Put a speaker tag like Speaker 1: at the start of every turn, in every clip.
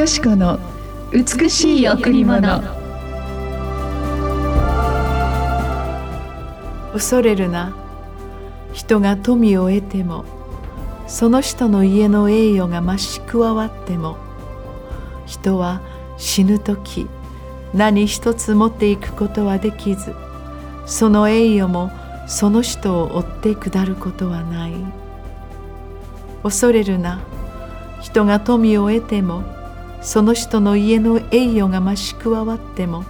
Speaker 1: よし子の美しい贈り物。
Speaker 2: 恐れるな。人が富を得てもその人の家の栄誉が増し加わっても人は死ぬ時何一つ持っていくことはできずその栄誉もその人を追って下ることはない。恐れるな。人が富を得てもその人の家の栄誉が増し加わっても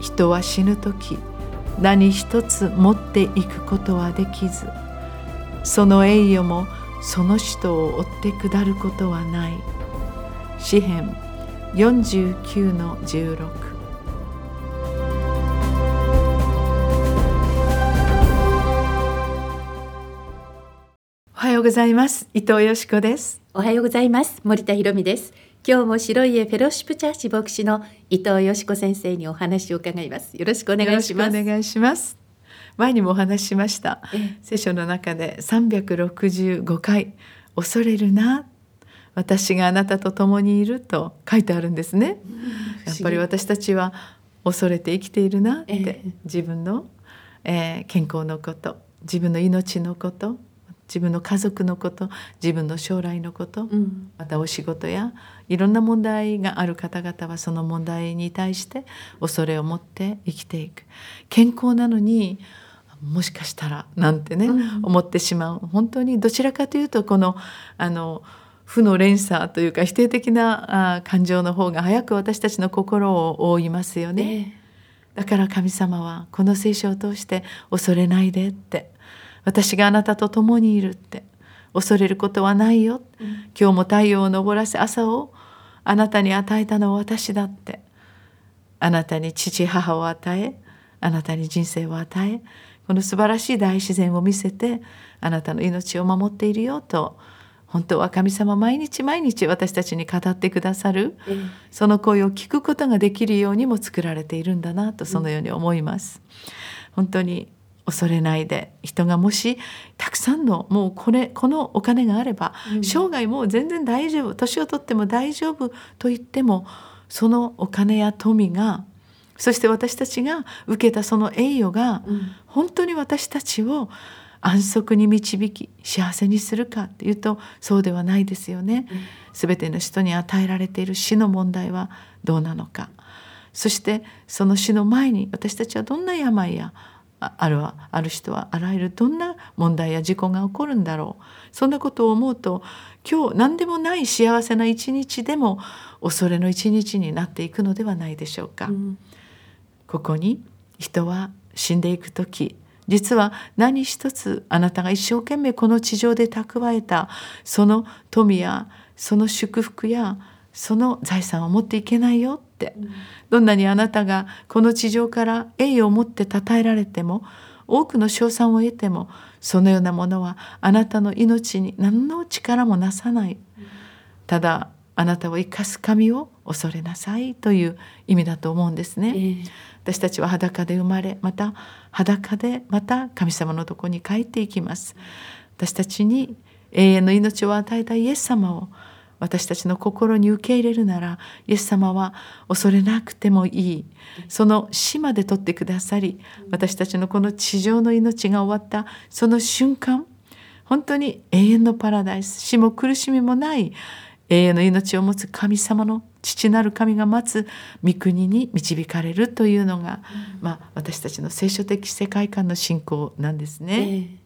Speaker 2: 人は死ぬ時何一つ持っていくことはできずその栄誉もその人を追って下ることはない。詩編49の16おはようございます。伊藤よしこです。
Speaker 3: おはようございます。森田博美です。今日も白い家フェローシップチャーチ牧師の伊藤よしこ先生にお話を伺います。よろしくお願いします。
Speaker 2: お願いします。前にもお話ししました。聖書の中で365回恐れるな私があなたと共にいると書いてあるんですね、やっぱり私たちは恐れて生きているなって、えー、自分の、えー、健康のこと自分の命のこと自分の家族のこと自分の将来のこと、うん、またお仕事やいろんな問題がある方々はその問題に対して恐れを持って生きていく。健康なのにもしかしたらなんてね、うん、思ってしまう。本当にどちらかというとこのあの負の連鎖というか否定的なあ感情の方が早く私たちの心を覆いますよね。だから神様はこの聖書を通して恐れないでって私があなたと共にいるって。恐れることはないよ、今日も太陽を昇らせ朝をあなたに与えたのは私だって。あなたに父母を与えあなたに人生を与えこの素晴らしい大自然を見せてあなたの命を守っているよと本当は神様毎日毎日私たちに語ってくださる、うん、その声を聞くことができるようにも作られているんだなとそのように思います。本当に恐れないで人がもしたくさんのもうこれこのお金があれば、うん、生涯もう全然大丈夫年を取っても大丈夫と言ってもそのお金や富がそして私たちが受けたその栄誉が、うん、本当に私たちを安息に導き幸せにするかっていうとそうではないですよね。す、べ、ての人に与えられている死の問題はどうなのか。そしてその死の前に私たちはどんな病やあるある人はあらゆるどんな問題や事故が起こるんだろうそんなことを思うと今日何でもない幸せな一日でも恐れの一日になっていくのではないでしょうか。うん、ここに人は死んでいく時実は何一つあなたが一生懸命この地上で蓄えたその富やその祝福やその財産を持っていけないよって、どんなにあなたがこの地上から栄誉を持って称えられても多くの賞賛を得てもそのようなものはあなたの命に何の力もなさない。ただあなたを生かす神を恐れなさいという意味だと思うんですね。えー、私たちは裸で生まれまた裸でまた神様のとこに帰っていきます。私たちに永遠の命を与えたイエス様を私たちの心に受け入れるならイエス様は恐れなくてもいい。その死まで取ってくださり私たちのこの地上の命が終わったその瞬間本当に永遠のパラダイス死も苦しみもない永遠の命を持つ神様の父なる神が待つ御国に導かれるというのが、まあ、私たちの聖書的世界観の信仰なんですね。えー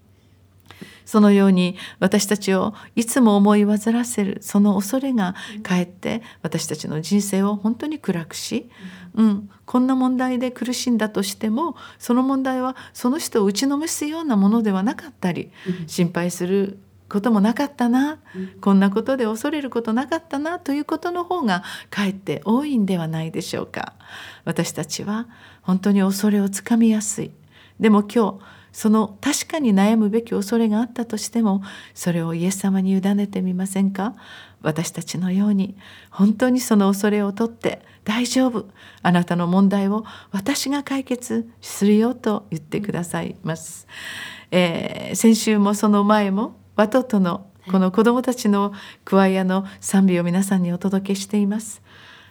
Speaker 2: そのように私たちをいつも思い煩わせるその恐れがかえって私たちの人生を本当に暗くし、うん、こんな問題で苦しんだとしてもその問題はその人を打ちのめすようなものではなかったり心配することもなかったな、こんなことで恐れることなかったなということの方がかえって多いんではないでしょうか。私たちは本当に恐れをつかみやすい。でも今日その確かに悩むべき恐れがあったとしてもそれをイエス様に委ねてみませんか？私たちのように本当にその恐れをとって大丈夫。あなたの問題を私が解決するよと言ってくださいます、えー、先週もその前もワトとのこの子どもたちのクワイアの賛美を皆さんにお届けしています。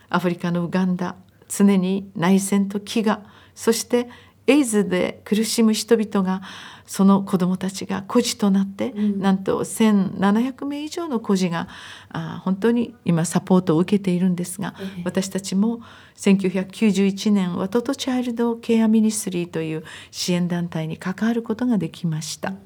Speaker 2: アフリカのウガンダ常に内戦と飢餓そしてエイズで苦しむ人々がその子どもたちが孤児となって、うん、なんと1,700名以上の孤児があ本当に今サポートを受けているんですが、ええ、私たちも1991年ワトトチャイルドケアミニストリーという支援団体に関わることができました。うん、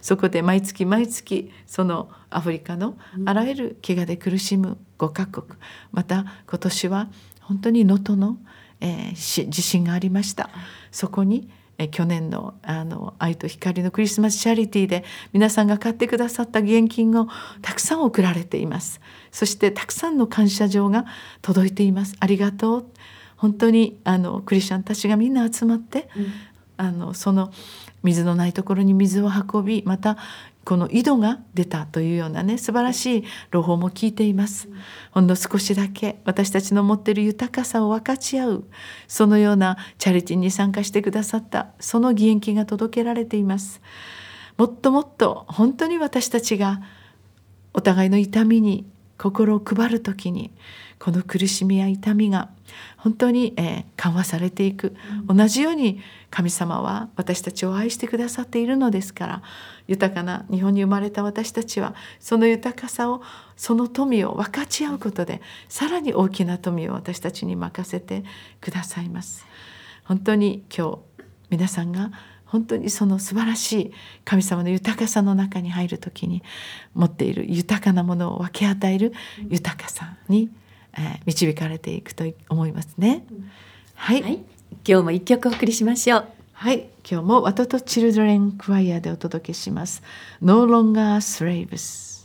Speaker 2: そこで毎月毎月そのアフリカのあらゆる怪我で苦しむ5カ国また今年は本当に能登の、えー、地震がありました。そこにえ去年のあの愛と光のクリスマスチャリティーで皆さんが買ってくださった義援金をたくさん送られています。そしてたくさんの感謝状が届いています。ありがとう。本当にあのクリスチャンたちがみんな集まって、うん、あのその水のないところに水を運びまたこの井戸が出たというようなね素晴らしい朗報も聞いています。ほんの少しだけ私たちの持っている豊かさを分かち合うそのようなチャリティーに参加してくださったその義援金が届けられています。もっともっと本当に私たちがお互いの痛みに心を配る時にこの苦しみや痛みが本当に、えー、緩和されていく、同じように神様は私たちを愛してくださっているのですから豊かな日本に生まれた私たちはその豊かさをその富を分かち合うことでさらに大きな富を私たちに任せてくださいます。本当に今日皆さんが本当にその素晴らしい神様の豊かさの中に入る時に持っている豊かなものを分け与える豊かさに、えー、導かれていくと思いますね。はい、はい、
Speaker 3: 今日も一曲お送りしましょう。
Speaker 2: はい、今日もワトとチルドレンクワイアでお届けします。No longer slaves。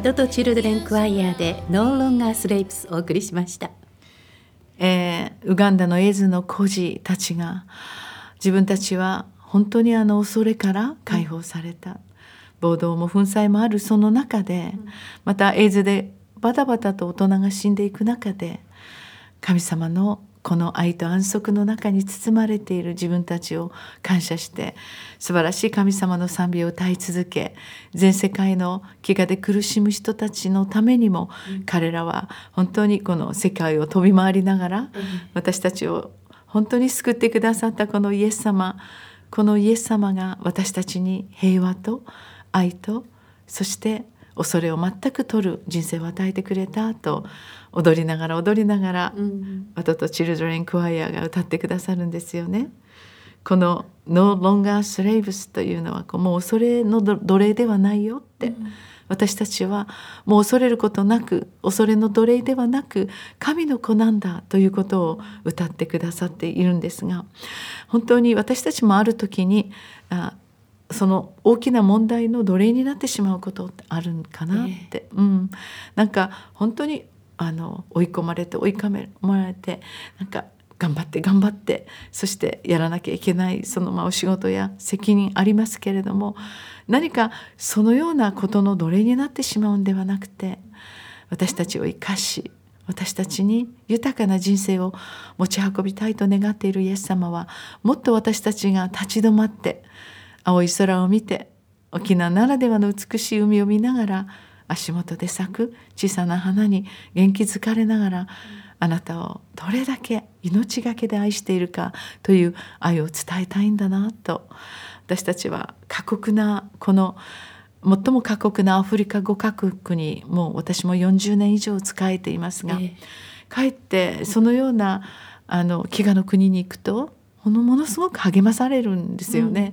Speaker 3: ワトとチルドレンクワイヤーでノーロンガースレイプスお送りしました、
Speaker 2: えー、ウガンダのエズの孤児たちが自分たちは本当にあの恐れから解放された、うん、暴動も粉砕もあるその中で、うん、またエイズでバタバタと大人が死んでいく中で神様のこの愛と安息の中に包まれている自分たちを感謝して素晴らしい神様の賛美を歌い続け全世界の飢餓で苦しむ人たちのためにも、彼らは本当にこの世界を飛び回りながら、私たちを本当に救ってくださったこのイエス様このイエス様が私たちに平和と愛とそして恐れを全く取る人生を与えてくれたと踊りながら踊りながら、うん、ワとチルドレンクワイアが歌ってくださるんですよね。この「No longer slaves」というのはもう恐れの奴隷ではないよって、うん、私たちはもう恐れることなく恐れの奴隷ではなく神の子なんだということを歌ってくださっているんですが本当に私たちもある時にあその大きな問題の奴隷になってしまうことってあるんかなって、えー、うん、なんか本当にあの追い込まれて追い込まれてなんか頑張って頑張ってそしてやらなきゃいけないそのまあお仕事や責任ありますけれども何かそのようなことの奴隷になってしまうんではなくて私たちを生かし私たちに豊かな人生を持ち運びたいと願っているイエス様はもっと私たちが立ち止まって青い空を見て沖縄ならではの美しい海を見ながら足元で咲く小さな花に元気づかれながらあなたをどれだけ命がけで愛しているかという愛を伝えたいんだなと。私たちは過酷なこの最も過酷なアフリカ5カ国にもう私も40年以上仕えていますが、ええ、かえってそのようなあの飢餓の国に行くとものすごく励まされるんですよね。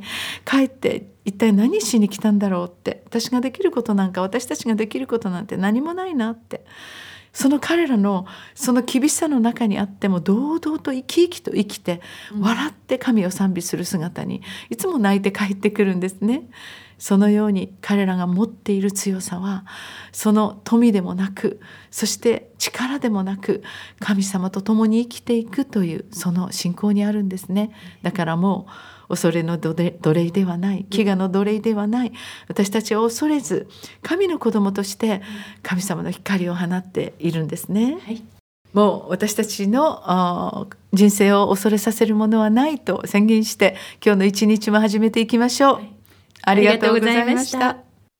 Speaker 2: うん、帰って一体何しに来たんだろうって私ができることなんか私たちができることなんて何もないなってその彼らのその厳しさの中にあっても堂々と生き生きと生きて笑って神を賛美する姿にいつも泣いて帰ってくるんですね。そのように彼らが持っている強さはその富でもなくそして力でもなく神様と共に生きていくというその信仰にあるんですねだからもう恐れの奴隷ではない飢餓の奴隷ではない私たちは恐れず神の子供として神様の光を放っているんですね。はいもう私たちの人生を恐れさせるものはないと宣言して今日の一日も始めていきましょう。ありがとうございました。